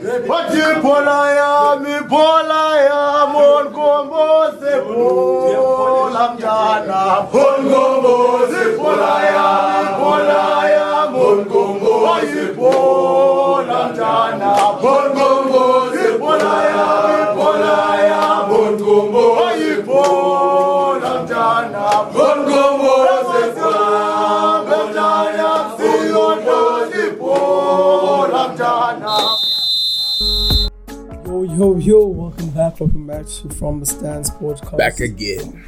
Pati polaya mi polaya. Yo, yo, welcome back, welcome back to From the Stands podcast. Back again.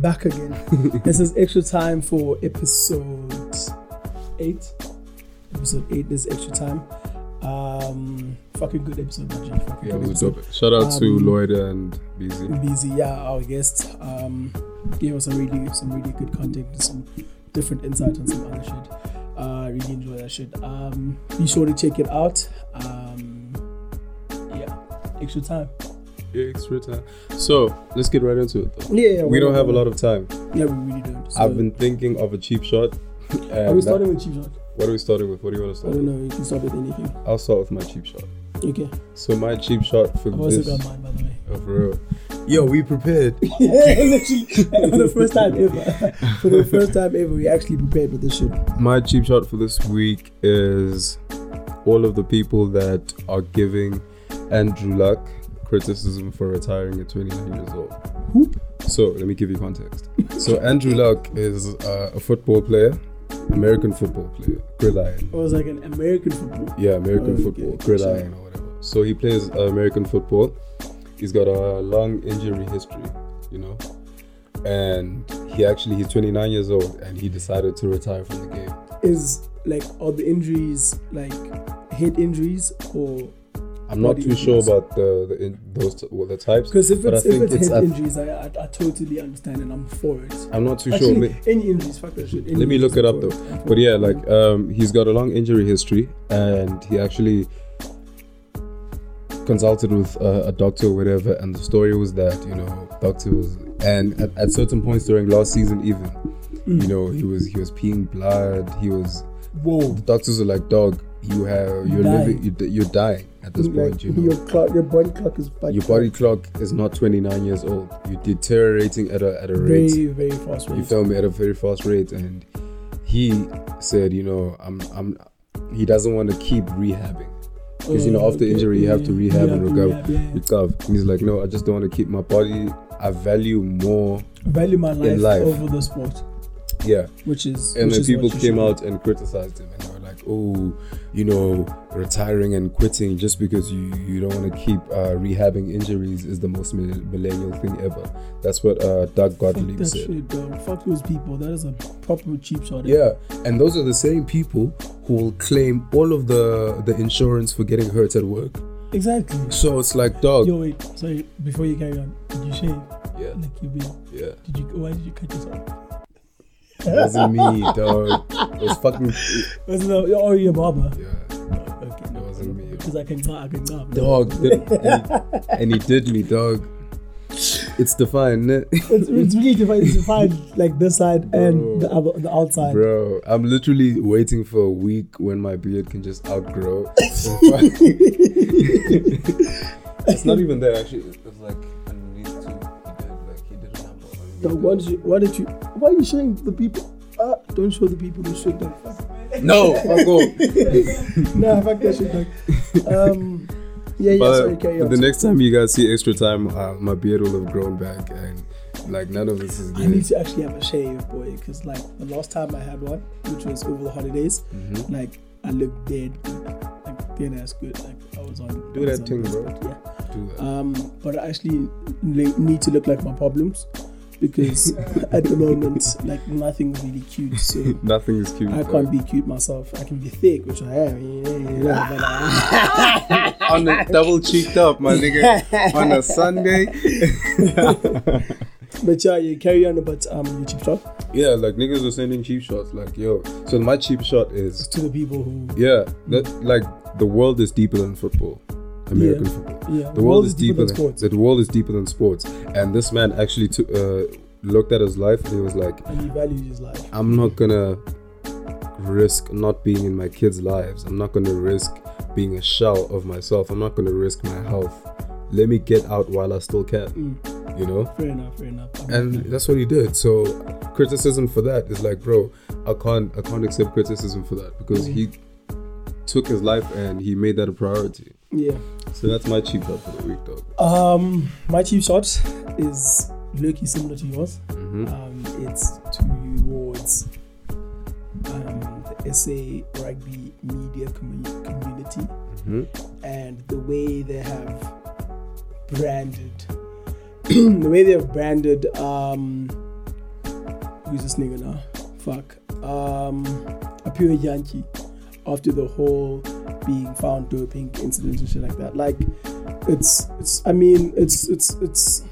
Back again. this is extra time for episode eight. Episode eight, this is extra time. Um, fucking good episode. G. Fucking Yeah, good episode. dope. Shout out to Um, Lloyd and Busy. Busy, yeah, our guest um, gave us a really, some really good content, and some different insight on some other shit. Uh, really enjoy that shit. Um, be sure to check it out. Um, extra time. Yeah, extra time. So let's get right into it. Though. Yeah, yeah, We don't have a lot of time. Yeah, we really don't. So, I've been thinking of a cheap shot. Are we that- starting with cheap shot? what are we starting with? What do you want to start? I don't with? know. You can start with anything. I'll start with my cheap shot. Okay. So my cheap shot for I've also this. got mine, by the way. Oh, for real. Yo, we prepared. yeah, literally. For the first time ever. For the first time ever, we actually prepared for this shit. My cheap shot for this week is all of the people that are giving Andrew Luck criticism for retiring at 29 years old. Who? So let me give you context. So Andrew Luck is uh, a football player, American football player, gridiron. It was like an American football. Yeah, American Oh, football, okay, gridiron or whatever. So he plays uh, American football. He's got a long injury history, you know, and he actually he's 29 years old and he decided to retire from the game. Is like all the injuries like head injuries or I'm not too sure about the, the in, those t- well, the types, because if it's if it's, it's head injuries, I, I I totally understand and I'm for it. I'm not too sure. Actually, May- any injuries, fuck that shit. Any Let me look it up though. I'm But yeah, like um, he's got a long injury history, and he actually consulted with uh, a doctor or whatever. And the story was that you know, doctor was, and at, at certain points during last season, even Mm. you know, he was he was peeing blood. He was. whoa, The doctors were like, "Dog, you have you're Dying. living, you're, you're dying at this Like, point. You know, your clock, your body clock is your body clock is not 29 years old. You're deteriorating at a at a rate." very very fast rate. you feel me at a very fast rate and he said you know i'm i'm he doesn't want to keep rehabbing because you know Oh, after okay, injury you have to rehab you and recover rehab, yeah, yeah. recover and he's like no i just don't want to keep my body i value more value my life, life. over the sport, yeah which is and which then is people came should out and criticized him and they were like oh you know retiring and quitting just because you you don't want to keep uh, rehabbing injuries is the most millennial thing ever that's what uh, doug do. Fuck that said shit, dog. Fuck those people. That is a proper cheap shot. Yeah, and those are the same people who will claim all of the the insurance for getting hurt at work. exactly. So it's like, dog. Yo, wait. Sorry, before you carry on, did you shave? Yeah, Like you yeah. Did you? Why did you cut yourself? Wasn't me, dog. It was fucking. Was it the, oh, your barber? Yeah, okay, it wasn't me. Because I can, I can go. Dog. Did, and, and he did me, dog. It's defined, ne? It's, it's really defined, it's defined like this side and the other, the outside. bro. I'm literally waiting for a week when my beard can just outgrow. it's not even there, actually. It's like Dog, why did you? Why did you? Why are you showing the people? Ah, don't show the people that. Fuck. No, fuck off. Nah, fuck that shit, dog. Um, yeah, yeah. But, sorry, carry but on. the next time you guys see extra time, uh, my beard will have grown back, and like none of this is good. I need to actually have a shave, boy, because like the last time I had one, which was over the holidays, Mhm. like I looked dead, like dead ass good. Like I was on. Do was that on thing, bro. Yeah. Do that. Um, but I actually need to look like my problems because at the moment, like nothing's really cute. So Nothing is cute. I bro. can't be cute myself. I can be thick, which I am. yeah, yeah, yeah, uh, on the double cheeked up, my nigga, on a Sunday. but yeah, you carry on about um your cheap shot yeah, like niggas are sending cheap shots. Like, yo, so my cheap shot is to the people who yeah, that like the world is deeper than football. American Yeah. football. yeah The world, is deeper, than sports, The world is deeper than sports. And this man actually took uh, looked at his life and he was like, and he values his life. I'm not gonna risk not being in my kids' lives. I'm not gonna risk being a shell of myself. I'm not gonna risk my health. Let me get out while I still can. Mm. You know. Fair enough. Fair enough. I and that's what he did. So criticism for that is like, bro, I can't I can't accept criticism for that because he took his life and he made that a priority. yeah. So that's my cheap shot for the week, dog. Um, my cheap shot is looking similar to yours. hmm Um, it's towards um, the SA rugby media commu- community hmm and the way they have branded, the way they have branded. Um, who's this nigga now? Fuck. Um, Aphiwe Dyantyi after the whole being found doping incident and shit like that. Like, it's it's. I mean, it's it's it's.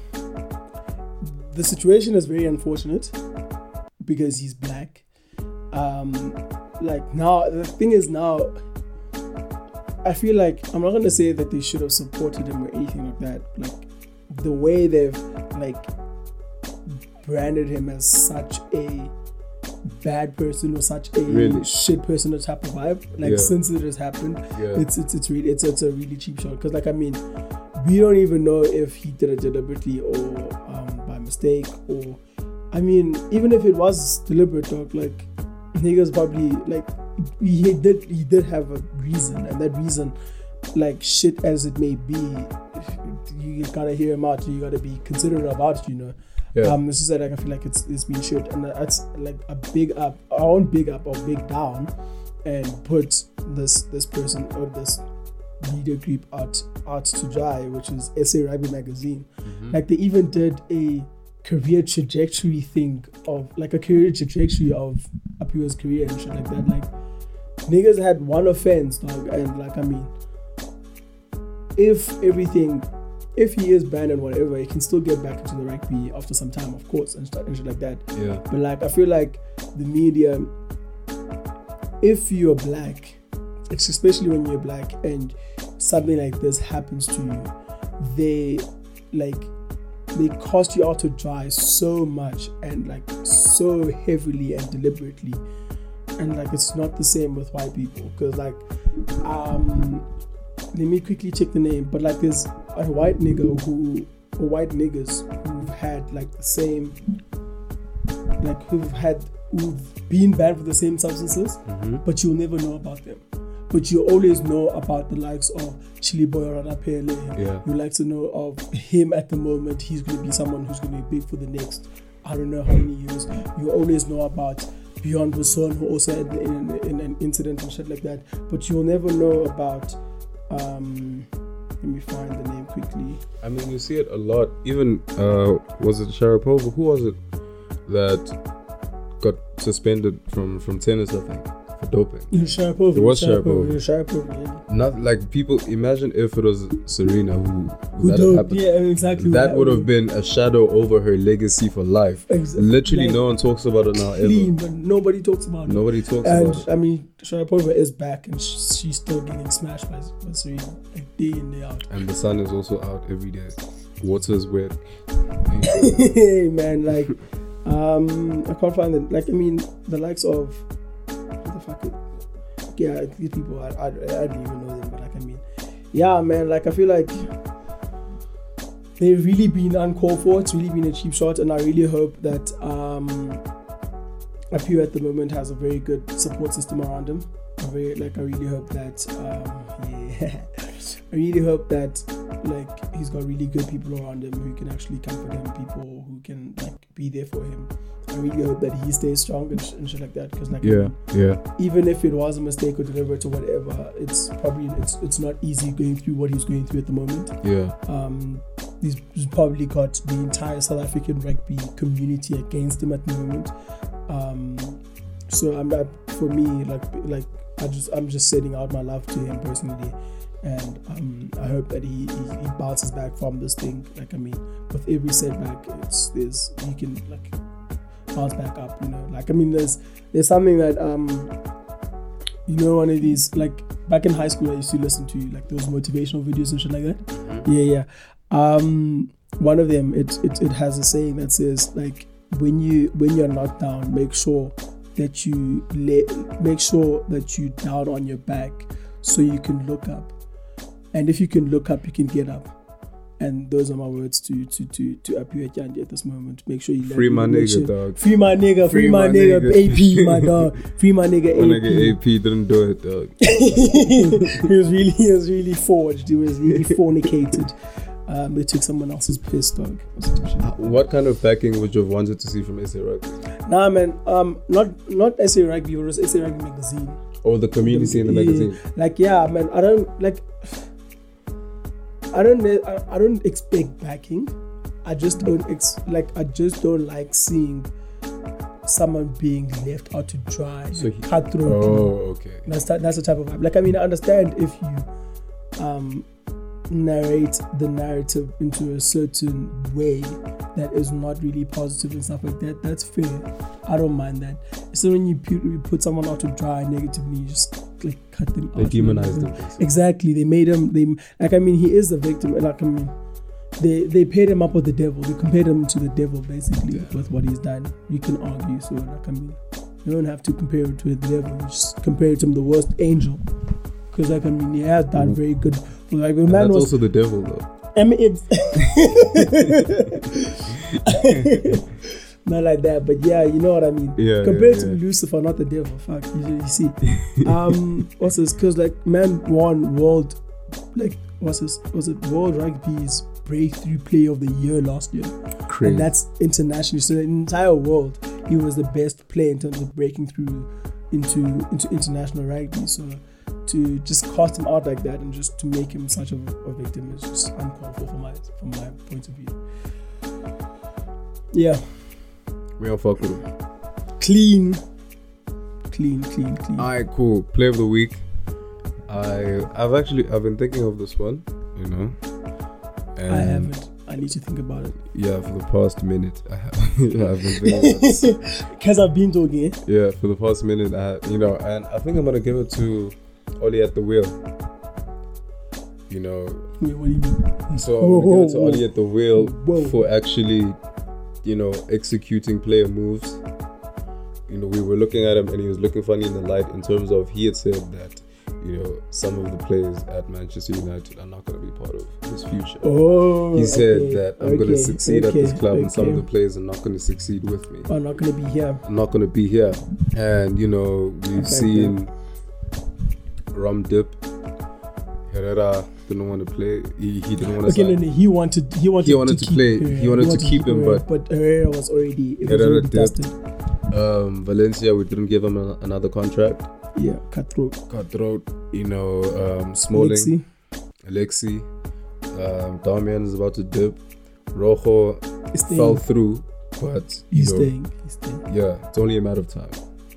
The situation is very unfortunate because he's black. Um, like now, the thing is now. I feel like I'm not gonna say that they should have supported him or anything like that. Like the way they've like branded him as such a bad person or such a Really? shit person or type of vibe. Like Yeah. since it has happened, Yeah. it's it's it's really it's it's a really cheap shot. Cause like I mean, we don't even know if he did it deliberately or um, by mistake or I mean, even if it was deliberate, dog, like niggas probably like he did he did have a reason, and that reason, like shit as it may be, you gotta hear him out. You gotta be considerate about it, you know. Yeah. Um, it's just that like, I feel like it's it's been and that's like a big up. I won't big up or big down, and put this this person or this media group out out to dry, which is SA Rugby magazine. Like they even did a career trajectory thing of like a career trajectory of a Aphiwe's career and shit like that. Like niggas had one offense, dog, and like I mean, if everything, if he is banned and whatever, he can still get back into the rugby after some time, of course, and stuff and shit like that. Yeah. But like I feel like the media, if you're black, especially when you're black and something like this happens to you, they like they cost you out to dry so much and like so heavily and deliberately. And like it's not the same with white people because like um let me quickly check the name, but like there's a white nigga who or white niggas who've had like the same like who've had who've been banned for the same substances, Mm-hmm. but you'll never know about them. But you always know about the likes of Chiliboy Ralepelle. Yeah. You like to know of him at the moment. He's going to be someone who's going to be big for the next, I don't know how many years. You always know about Bjorn Basson, who also had in, in an incident and shit like that. But you'll never know about. Um, let me find the name quickly. I mean, you see it a lot. Even uh, was it Sharapova? Who was it that got suspended from from tennis? I think doping. Sharapova. It was Sharapova. Sharapova, yeah. Not like people. Imagine if it was Serena who, Who that doped, happened. yeah, exactly. That would have been a shadow over her legacy for life. Ex- Literally, like, no one talks about it now. Ever. but nobody talks about it. Nobody talks And about it. I mean, Sharapova is back, and sh- she's still getting smashed by, by Serena, like day in day out. And the sun is also out every day. Water is wet. hey man, like, um, I can't find it. Like, I mean, the likes of the fuck? It, yeah, these people, I, I, I don't even know them, but like, I mean, yeah, man, like, I feel like they've really been uncalled for. It's really been a cheap shot, and I really hope that um, Aphiwe at the moment has a very good support system around him. I very like. I really hope that. Um, yeah, I really hope that like he's got really good people around him who can actually comfort him, people who can like be there for him. I really hope that he stays strong and, sh- and shit like that. Because like, Yeah, yeah, even if it was a mistake or deliberate or whatever, it's probably it's it's not easy going through what he's going through at the moment. yeah. Um, he's, he's probably got the entire South African rugby community against him at the moment. Um, so I'm not, for me like like I just I'm just sending out my love to him personally, and um, I hope that he, he he bounces back from this thing. Like I mean, with every setback, it's there's you can like bounce back up. You know, like I mean, there's there's something that um you know one of these like back in high school I used to listen to like those motivational videos and shit like that. Yeah, yeah. Um, one of them it, it it has a saying that says like when you when you're knocked down, make sure that you lay, make sure that you down on your back so you can look up. And if you can look up, you can get up. And those are my words to to to to Aphiwe Dyantyi at this moment. Make sure you Free my nigga, dog. Free my nigga, free, Free my, my nigga, nigga. AP, my dog. Free my nigga, AP. nigga AP didn't do it, dog. he was really, he was really forged. He was really fornicated. Um, they took someone else's piss, dog. What kind of backing would you have wanted to see from SA Rugby? Nah, man. Um, not not SA Rugby, but SA Rugby magazine. Or the community in the magazine? Like, yeah, man. I don't like. I don't. I, don't expect backing. I just don't ex- like. I just don't like seeing someone being left out to dry, So he- cutthroat. Oh, okay. That's that, that's the type of vibe. Like I mean, I understand if you um narrate the narrative into a certain way that is not really positive and stuff like that. That's fair. I don't mind that. So when you put, you put someone out to dry negatively, you just like cut them They out. demonized them. Exactly. They made him. They like. I mean, he is the victim. Like I mean, they they paired him up with the devil. They compared him to the devil basically Yeah. with what he's done. You can argue. So like I mean, you don't have to compare it to the devil. You just compare it to him the worst angel. Because like I mean, he has done Mhm. very good. Like the man that's was. also the devil, though. I mean, it's not like that, but yeah, you know what I mean. Yeah, Compared yeah, to yeah. Lucifer, not the devil. Fuck, you, you see. um, what's this? Because like man won world, like what's this? Was it World Rugby's breakthrough play of the year last year? Crazy. And that's internationally. So the entire world, he was the best player in terms of breaking through into into international rugby. So to just cast him out like that and just to make him such a, a victim is just uncalled for from my from my point of view. Yeah, we don't fuck with him. clean, clean, clean, clean. All right, cool. Play of the week. I I've actually I've been thinking of this one, you know. And I haven't. I need to think about it Yeah, for the past minute, I have. yeah, I've been thinking. because I've been talking. yeah, for the past minute, I you know, and I think I'm gonna give it to Ole at the wheel. You know, Wait, what do you mean? so I'm gonna give it to Whoa, Ole at the wheel Whoa. for actually, you know, executing player moves. You know, we were looking at him and he was looking funny in the light in terms of he had said that, you know, some of the players at Manchester United are not going to be part of his future. Oh, he said okay, that I'm going to okay, succeed at this okay, club and some of the players are not going to succeed with me. I'm not gonna be here. I'm not going to be here. And, you know, we've Okay, seen Rum Dip, Herrera didn't want to play. He, he didn't want to Okay, no, no, he wanted he wanted, He wanted to, to play- Herrera. he wanted to keep him, Herrera, but- but Herrera was already it was already dipped. Um, Valencia, we didn't give him a, another contract. Yeah, cutthroat. Cutthroat, you know, um, Smalling, Alexi, Alexi, um, Darmian is about to dip. Rojo fell through, but He's know, staying. He's staying. yeah, it's only a matter of time.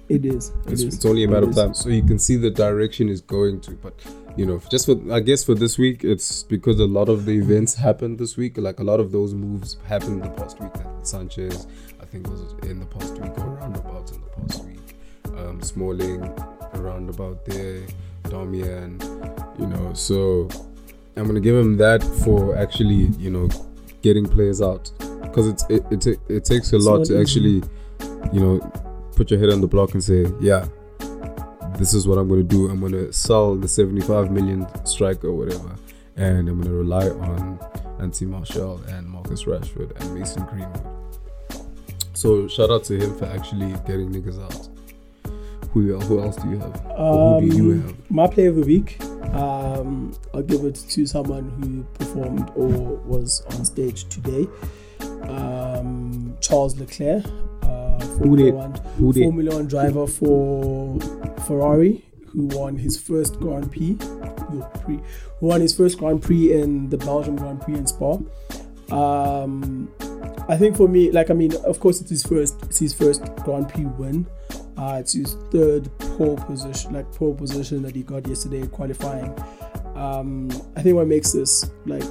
It is. It It's, is. it's only a matter It of time. So you can see the direction is going to. But you know, just for I guess for this week, it's because a lot of the events happened this week. Like a lot of those moves happened the past week. Like Sanchez, I think was in the past week or roundabout in the past week. Um, Smalling, around about there. Darmian, you know. So I'm gonna give him that for actually, you know, getting players out because it's it, it, it takes a lot to actually, you know, put your head on the block and say, yeah, this is what I'm going to do. I'm going to sell the 75 million strike or whatever, and I'm going to rely on Anthony Martial and Marcus Rashford and Mason Greenwood. So shout out to him for actually getting niggas out. Who, who else do you have? or who do you Um, have? My player of the week, um, I'll give it to someone who performed or was on stage today. Um, Charles Leclerc, uh, Who did? Formula One? Formula One driver for Ferrari, who won his first Grand Prix, Prix, who won his first Grand Prix in the Belgium Grand Prix in Spa. Um, I think for me, like I mean, of course, it's his first, it's his first Grand Prix win. Uh, it's his third pole position, like pole position that he got yesterday qualifying. Um, I think what makes this like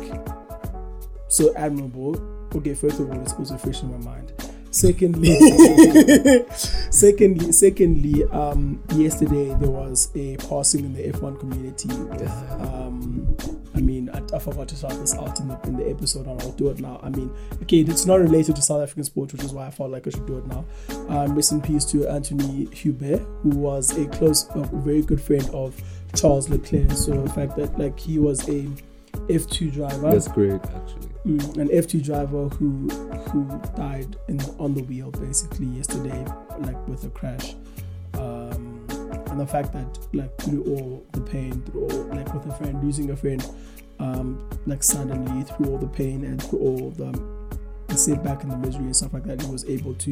so admirable. Okay, first of all, it's also fresh in my mind. Secondly, secondly, secondly, um, yesterday there was a passing in the F1 community. With, um, I mean, I, I forgot to start this out in the, in the episode, and I'll do it now. I mean, okay, it's not related to South African sport, which is why I felt like I should do it now. Um, rest in peace to Anthony Hubert, who was a close, very good friend of Charles Leclerc. So the fact that like he was a F2 driver, That's great, actually. Mm, an F2 driver who who died in on the wheel basically yesterday, like with a crash. Um, and the fact that like through all the pain, through all like with a friend losing a friend, um, like suddenly through all the pain and through all the, the setback and the misery and stuff like that, he was able to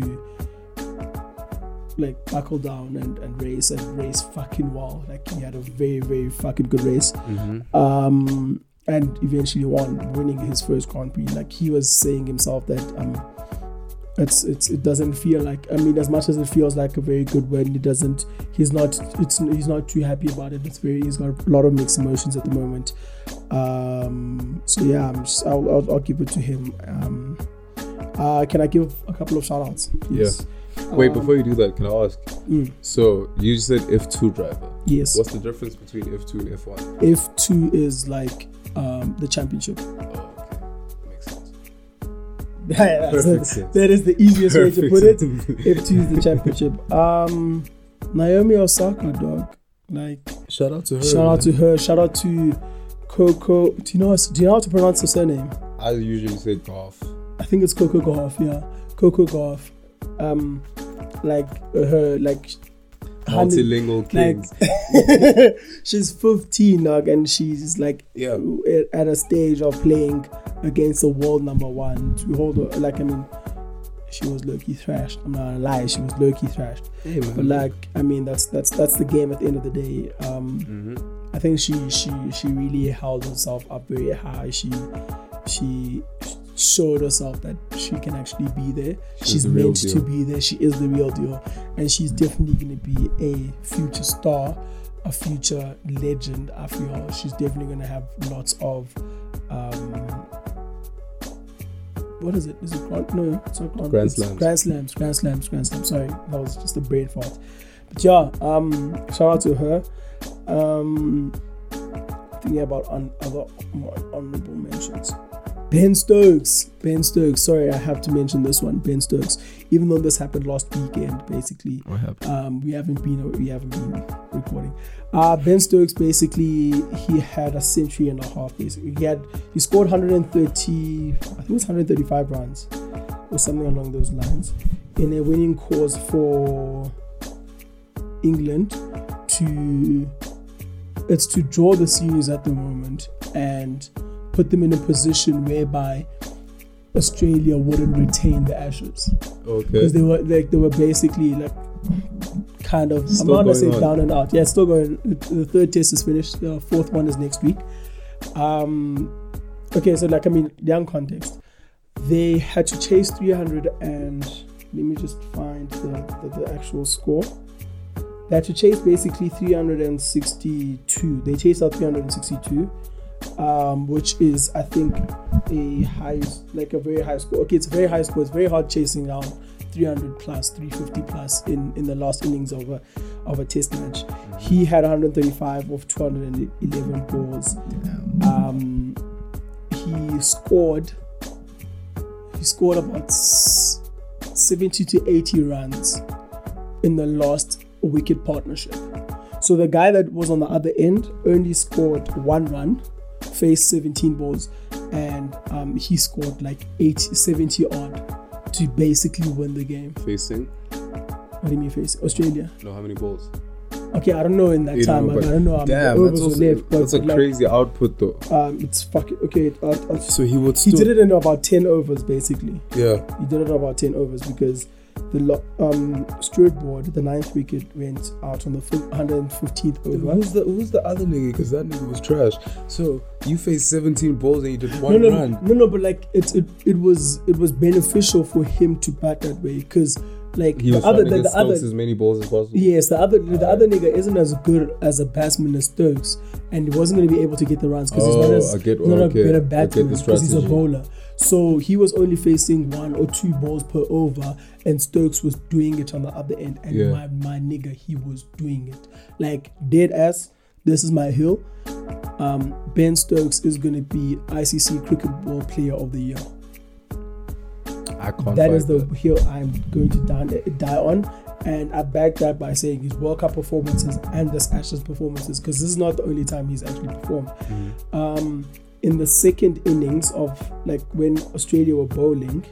like buckle down and, and race and race fucking well. Like he had a very very fucking good race Mm-hmm. um, and eventually won, winning his first Grand Prix. Like he was saying himself that um, it's it's it doesn't feel like I mean as much as it feels like a very good win, it doesn't. He's not it's he's not too happy about it. It's very he's got a lot of mixed emotions at the moment. Um, so yeah, I'm just, I'll, I'll I'll give it to him. Um, uh, can I give a couple of shout outs? Wait, Um, before you do that, can I ask? Mm, So you said F2 driver. yes, What's the difference between F2 and F1? F two is like um, the championship. Oh, okay. Makes sense. Yeah, that's Perfect it. sense. That is the easiest way to put it. sense. F2 is the championship. Um, Naomi Osaka, dog. Like, Shout out to her. shout out to her. Shout out to Coco. Do you know? Do you know how to pronounce her surname? I usually say golf. I think it's Coco Gauff. Yeah, Coco Gauff. Um, like uh, her, like. Multilingual Like, she's 15, dog, and she's like yeah. at a stage of playing against the world number one to hold her. Like, I mean, she was low key thrashed. I'm not gonna lie, she was low key thrashed. Hey. But like, I mean, that's that's that's the game at the end of the day. Um, hmm I think she she she really held herself up very high. She she showed herself that she can actually be there. She's she's the meant to be there. She is the real deal, and she's definitely going to be a future star, a future legend. I feel she's definitely going to have lots of. Um, what is it? Is it grand? No, it's not grand. Grand slams. Grand slams. Grand slams. Grand slams. Sorry, that was just a brain fart. But yeah, um, shout out to her. Um, thinking about on other more honorable mentions. Ben Stokes. Ben Stokes. Sorry, I have to mention this one. Ben Stokes. Even though this happened last weekend, basically, What happened? um, we haven't been we haven't been recording. Uh, ben Stokes basically he had a century and a half. Basically, he had he scored 130. I think it was 135 runs or something along those lines in a winning cause for England to it's to draw the series at the moment and put them in a position whereby Australia wouldn't retain the Ashes Okay. because they were like they were basically like kind of Still I'm not gonna say on. down and out. Yeah, it's still going. The third test is finished. The fourth one is next week. Um, okay, so like I mean, young context. They had to chase 300 and let me just find the, the, the actual score. They had to chase basically 362. They chased out 362, um, which is I think a high, like a very high score. Okay, it's a very high score. It's very hard chasing down 300 plus, 350 plus in in the last innings of a of a test match. He had 135 of 211 balls. Um, he scored. He scored about 70 to 80 runs in the last wicket partnership. So the guy that was on the other end only scored one run, faced 17 balls, and um, he scored like 80, 70 odd to basically win the game. Facing. What do you mean face? Australia. No, how many balls? Okay, I don't know in that You time. know, I, but I don't know. Damn, overs that's, also, left, but that's a like, crazy output though. Um, it's fucking okay. I'll, I'll, So he would he did it in about 10 overs basically. Yeah. He did it in about 10 overs because the um, Stuart Broad, the ninth wicket, went out on the 115th over. Who's the Who's the other nigga? Because that nigga was trash. So you faced 17 balls and you did No, one no, run. no, no, but like it, it, it was, it was beneficial for him to bat that way because, like He the other, the, the other, as many balls as possible. yes, the other, the other nigga isn't as good as a batsman as Stokes, and he wasn't going to be able to get the runs because he's not Oh, as not okay, a better batsman because he's a bowler. So he was only facing one or two balls per over, and Stokes was doing it on the other end. And Yeah. my my nigga, he was doing it like dead ass. This is my hill. Um, ben Stokes is going to be ICC Cricket Ball Player of the Year. I can't. That is the hill I'm going to die, die on. And I back that by saying his World Cup performances and this Ashes performances, because this is not the only time he's actually performed. Um, in the second innings of like when Australia were bowling,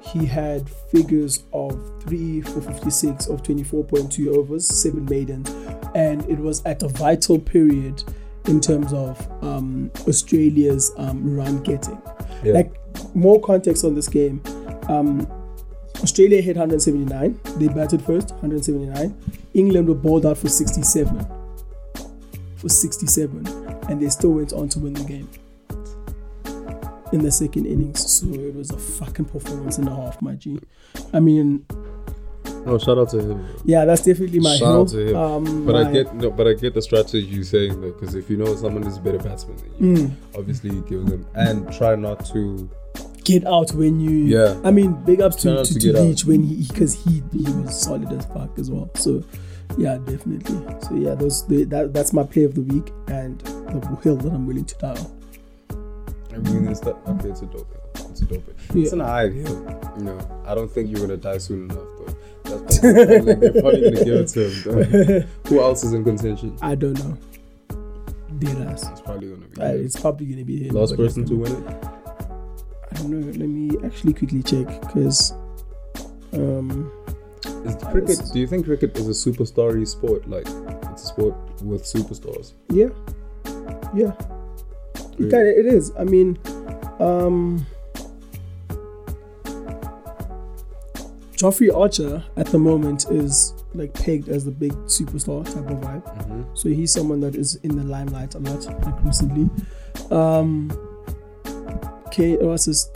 he had figures of 3 for 56 of 24.2 overs, 7 maidens, and it was at a vital period in terms of um, Australia's um, run getting. Yeah. Like, more context on this game. Um, Australia hit 179. They batted first, 179. England were bowled out for 67. For 67. And they still went on to win the game in the second innings. So it was a fucking performance and a half, my G. I mean, No, shout out to him. yeah, that's definitely my Shout hill. out to him. Um, But I get no, but I get the strategy you saying though, because if you know someone is a better batsman than you, Mm. obviously you give them and try not to. get out when you. Yeah. I mean, big ups to to, to to. Leach when he because he he was solid as fuck as well. So yeah, definitely. So yeah, those the, that that's my play of the week and the hill that I'm willing to die on. I mean, it's that okay. It's a dope. It's a dope. Yeah. It's an hill. You know, I don't think you're gonna die soon enough though. That's probably, like, they're probably gonna give it to him. Though. Who else is in contention? I don't know. Dead ass. It's probably gonna be Uh, it's probably gonna be him. last person to win it. I don't know. Let me actually quickly check because. Um, Is cricket? Do you think cricket is a superstar sport? Like it's a sport with superstars. yeah, yeah, it kind of it is. I mean, um, Jofra Archer at the moment is like pegged as the big superstar type of vibe. Mhm. So he's someone that is in the limelight a lot like recently. Um, K what's his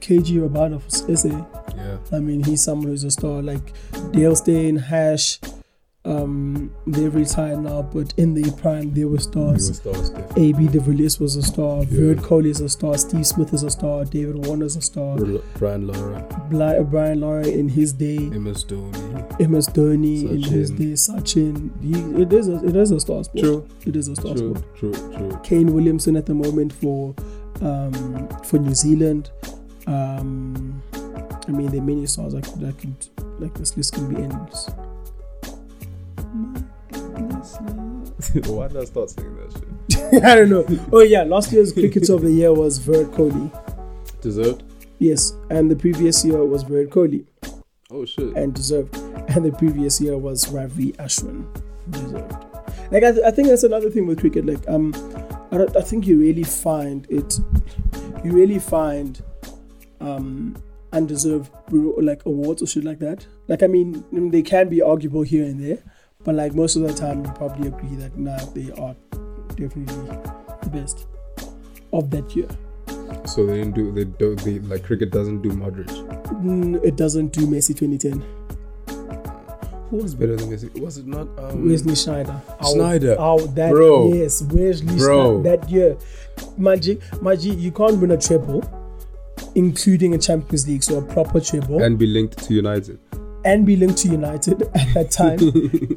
KG Rabada for SA. Yeah. I mean, he's someone who's a star. Like Dale Steyn, Hash, um, they've retired now, but in their prime, they were stars. AB de Villiers was a star. Yeah. Virat Kohli is a star. Steve Smith is a star. David Warner is a star. Brian Lara, Bli- Brian Lara in his day. MS Dhoni. MS Dhoni in his day. Sachin. He, it is a, it is a star sport. True. It is a star True. sport. True. True. Kane Williamson at the moment for um, for New Zealand. Um, I mean, there are many stars that could, that could like this list can be endless. Why did I start saying that shit? I don't know. Oh yeah, last year's cricketer of the year was Virat Kohli. Deserved. Yes, and the previous year was Virat Kohli Oh shit. and deserved, and the previous year was Ravi Ashwin, deserved. Like I, th- I think that's another thing with cricket. Like um, I, don't, I think you really find it, you really find um undeserved like awards or shit like that. Like I mean, they can be arguable here and there, but like most of the time, you probably agree that nah, they are definitely the best of that year. So they didn't do. They don't. They like cricket doesn't do Modric. Mm, it doesn't do Messi 2010. Who was better than Messi? Was it not? Um, Wesley Sneijder. Our- Sneijder. our- that, Bro. Yes, Wesley Bro. Sneijder. That year. Magic, magic, you can't win a treble, including a Champions League, so a proper treble, and, and be linked to United. Be linked to United at that time,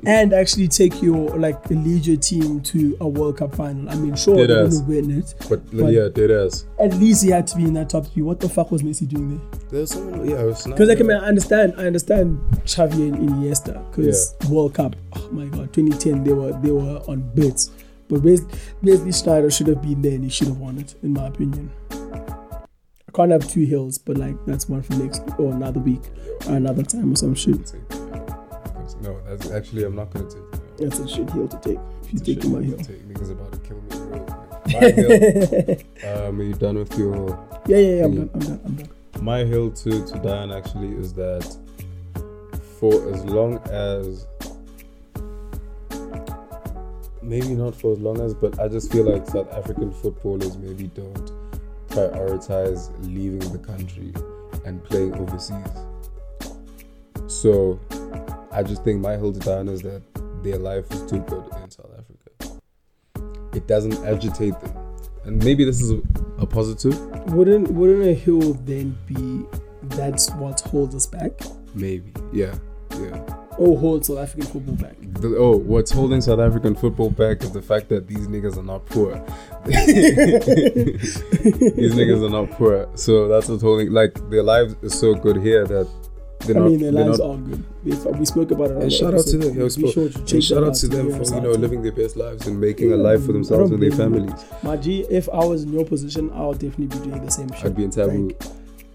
and actually take your, like, lead your team to a World Cup final. I mean, sure, they didn't win it. But, But- yeah, dead ass. At least he had to be in that top three. What the fuck was Messi doing there? There's someone. Yeah, Because like, I mean, I understand, I understand Xavi and Iniesta. Because World Cup, oh my god, 2010, they were they were on bits. But Wes- Wesley Sneijder should have been there, and he should have won it, in my opinion. Can't have two hills, but like that's one for next or another week or another time or some shit. No, that's actually I'm not gonna take that. That's a shit hill to take. If you take my hill take. Niggas about to kill me. real quick. My hill. Um, are you done with your? Yeah, yeah, yeah. I'm done. I'm done. I'm done. My hill to to die on actually is that for as long as maybe not for as long as, but I just feel like South African footballers maybe don't prioritize leaving the country and playing overseas. So I just think my hill to die is that their life is too good in South Africa. It doesn't agitate them. And maybe this is a, a positive. Wouldn't wouldn't a hill then be that's what holds us back? Maybe. Yeah. Yeah. Or hold South African football back? The, oh, what's holding South African football back is the fact that these niggas are not poor. these niggas are not poor. So that's what's holding. Like their lives is so good here that they're I not. mean, their lives not are good. We spoke about it. and shout out to them. Yeah, Be spoke. sure to shout out to them for you know living their best lives and making a life for themselves and their families. My G, if I was in your position, I would definitely be doing the same shit. I'd be in taboo, Like,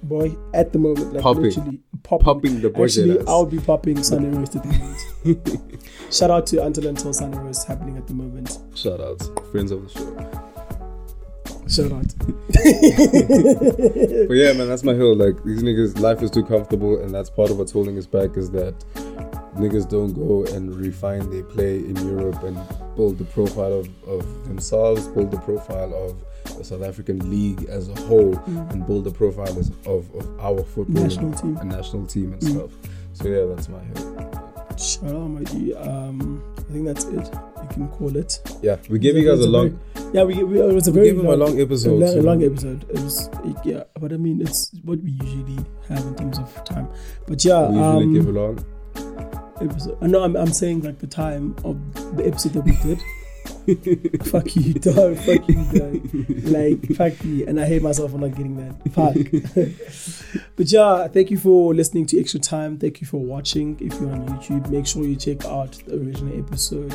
boy, at the moment, like Popping. literally popping. pumping the Actually. I'll be popping Sunday roast at the moment. Shout out to Until Until Sunday roast happening at the moment. Shout out, friends of the show. Shout out. But yeah, man, that's my hill. Like these niggas, life is too comfortable, and that's part of what's holding us back. Is that niggas don't go and refine their play in Europe and build the profile of, of themselves, build the profile of the South African league as a whole, and build the profile as, of, of our football National team. and national team and Mm. stuff. So yeah, that's my hill. Shout out, my G. Um, I think that's it. You can call it. Yeah, we gave you guys a long, very- yeah, we, we it was a very gave them a long episode. a, long, a long episode. It was it- yeah, but I mean it's what we usually have in terms of time. But yeah, We usually um, give a long. episode. No, I'm, I'm saying like the time of the episode that we did. fuck you, dog. Fuck you, dog. Like, fuck me. And I hate myself for not getting that. Fuck. but yeah, thank you for listening to Extra Time. Thank you for watching. If you're on YouTube, make sure you check out the original episode.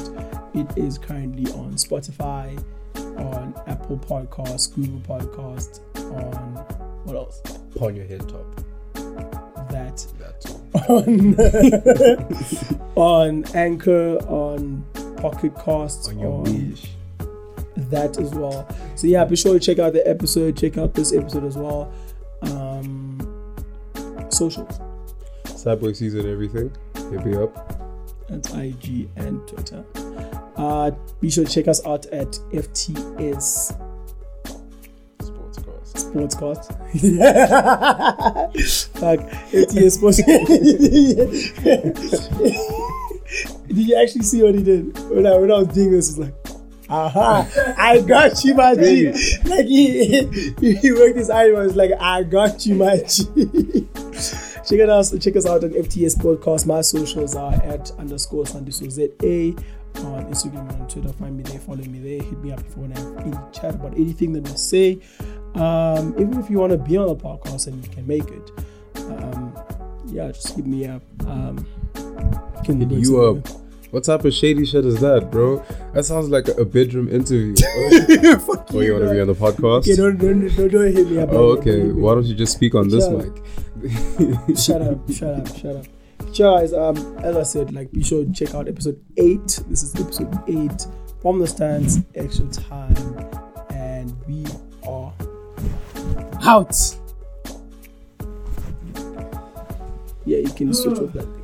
It is currently on Spotify, on Apple Podcasts, Google Podcasts, on what else? Upon your head top. That That on on Anchor, on Pocket Casts, On your that as well. So yeah, be sure to check out the episode. Check out this episode as well. Um, socials. Boy season everything. Hit me up. That's IG and Twitter. Uh, be sure to check us out at FTS Sportscast. Sportscast. Fuck, FTS Sports. did you actually see what he did when I when I was doing this? It's like. Aha! I got you, my G. Like he, he, he worked his eye. Was like, I got you, my G. check it out. Check us out on FTS Podcast. My socials are at underscore Sandiso ZA on Instagram and Twitter. Find me there, follow me there, hit me up if you want to any chat about anything that we say. Um, even if you want to be on the podcast and you can make it, um, yeah, just hit me up. Um, can you. What type of shady shit is that, bro? That sounds like a bedroom interview. Fuck oh, you want to be on the podcast? Okay, don't, don't, don't, don't hit me up. Oh, okay. Why don't you just speak on this Shut mic? shut up, shut up, shut up. Guys, um, as I said, like be sure to check out episode eight. This is episode eight from the stands, extra time, and we are out. Yeah, you can switch off that.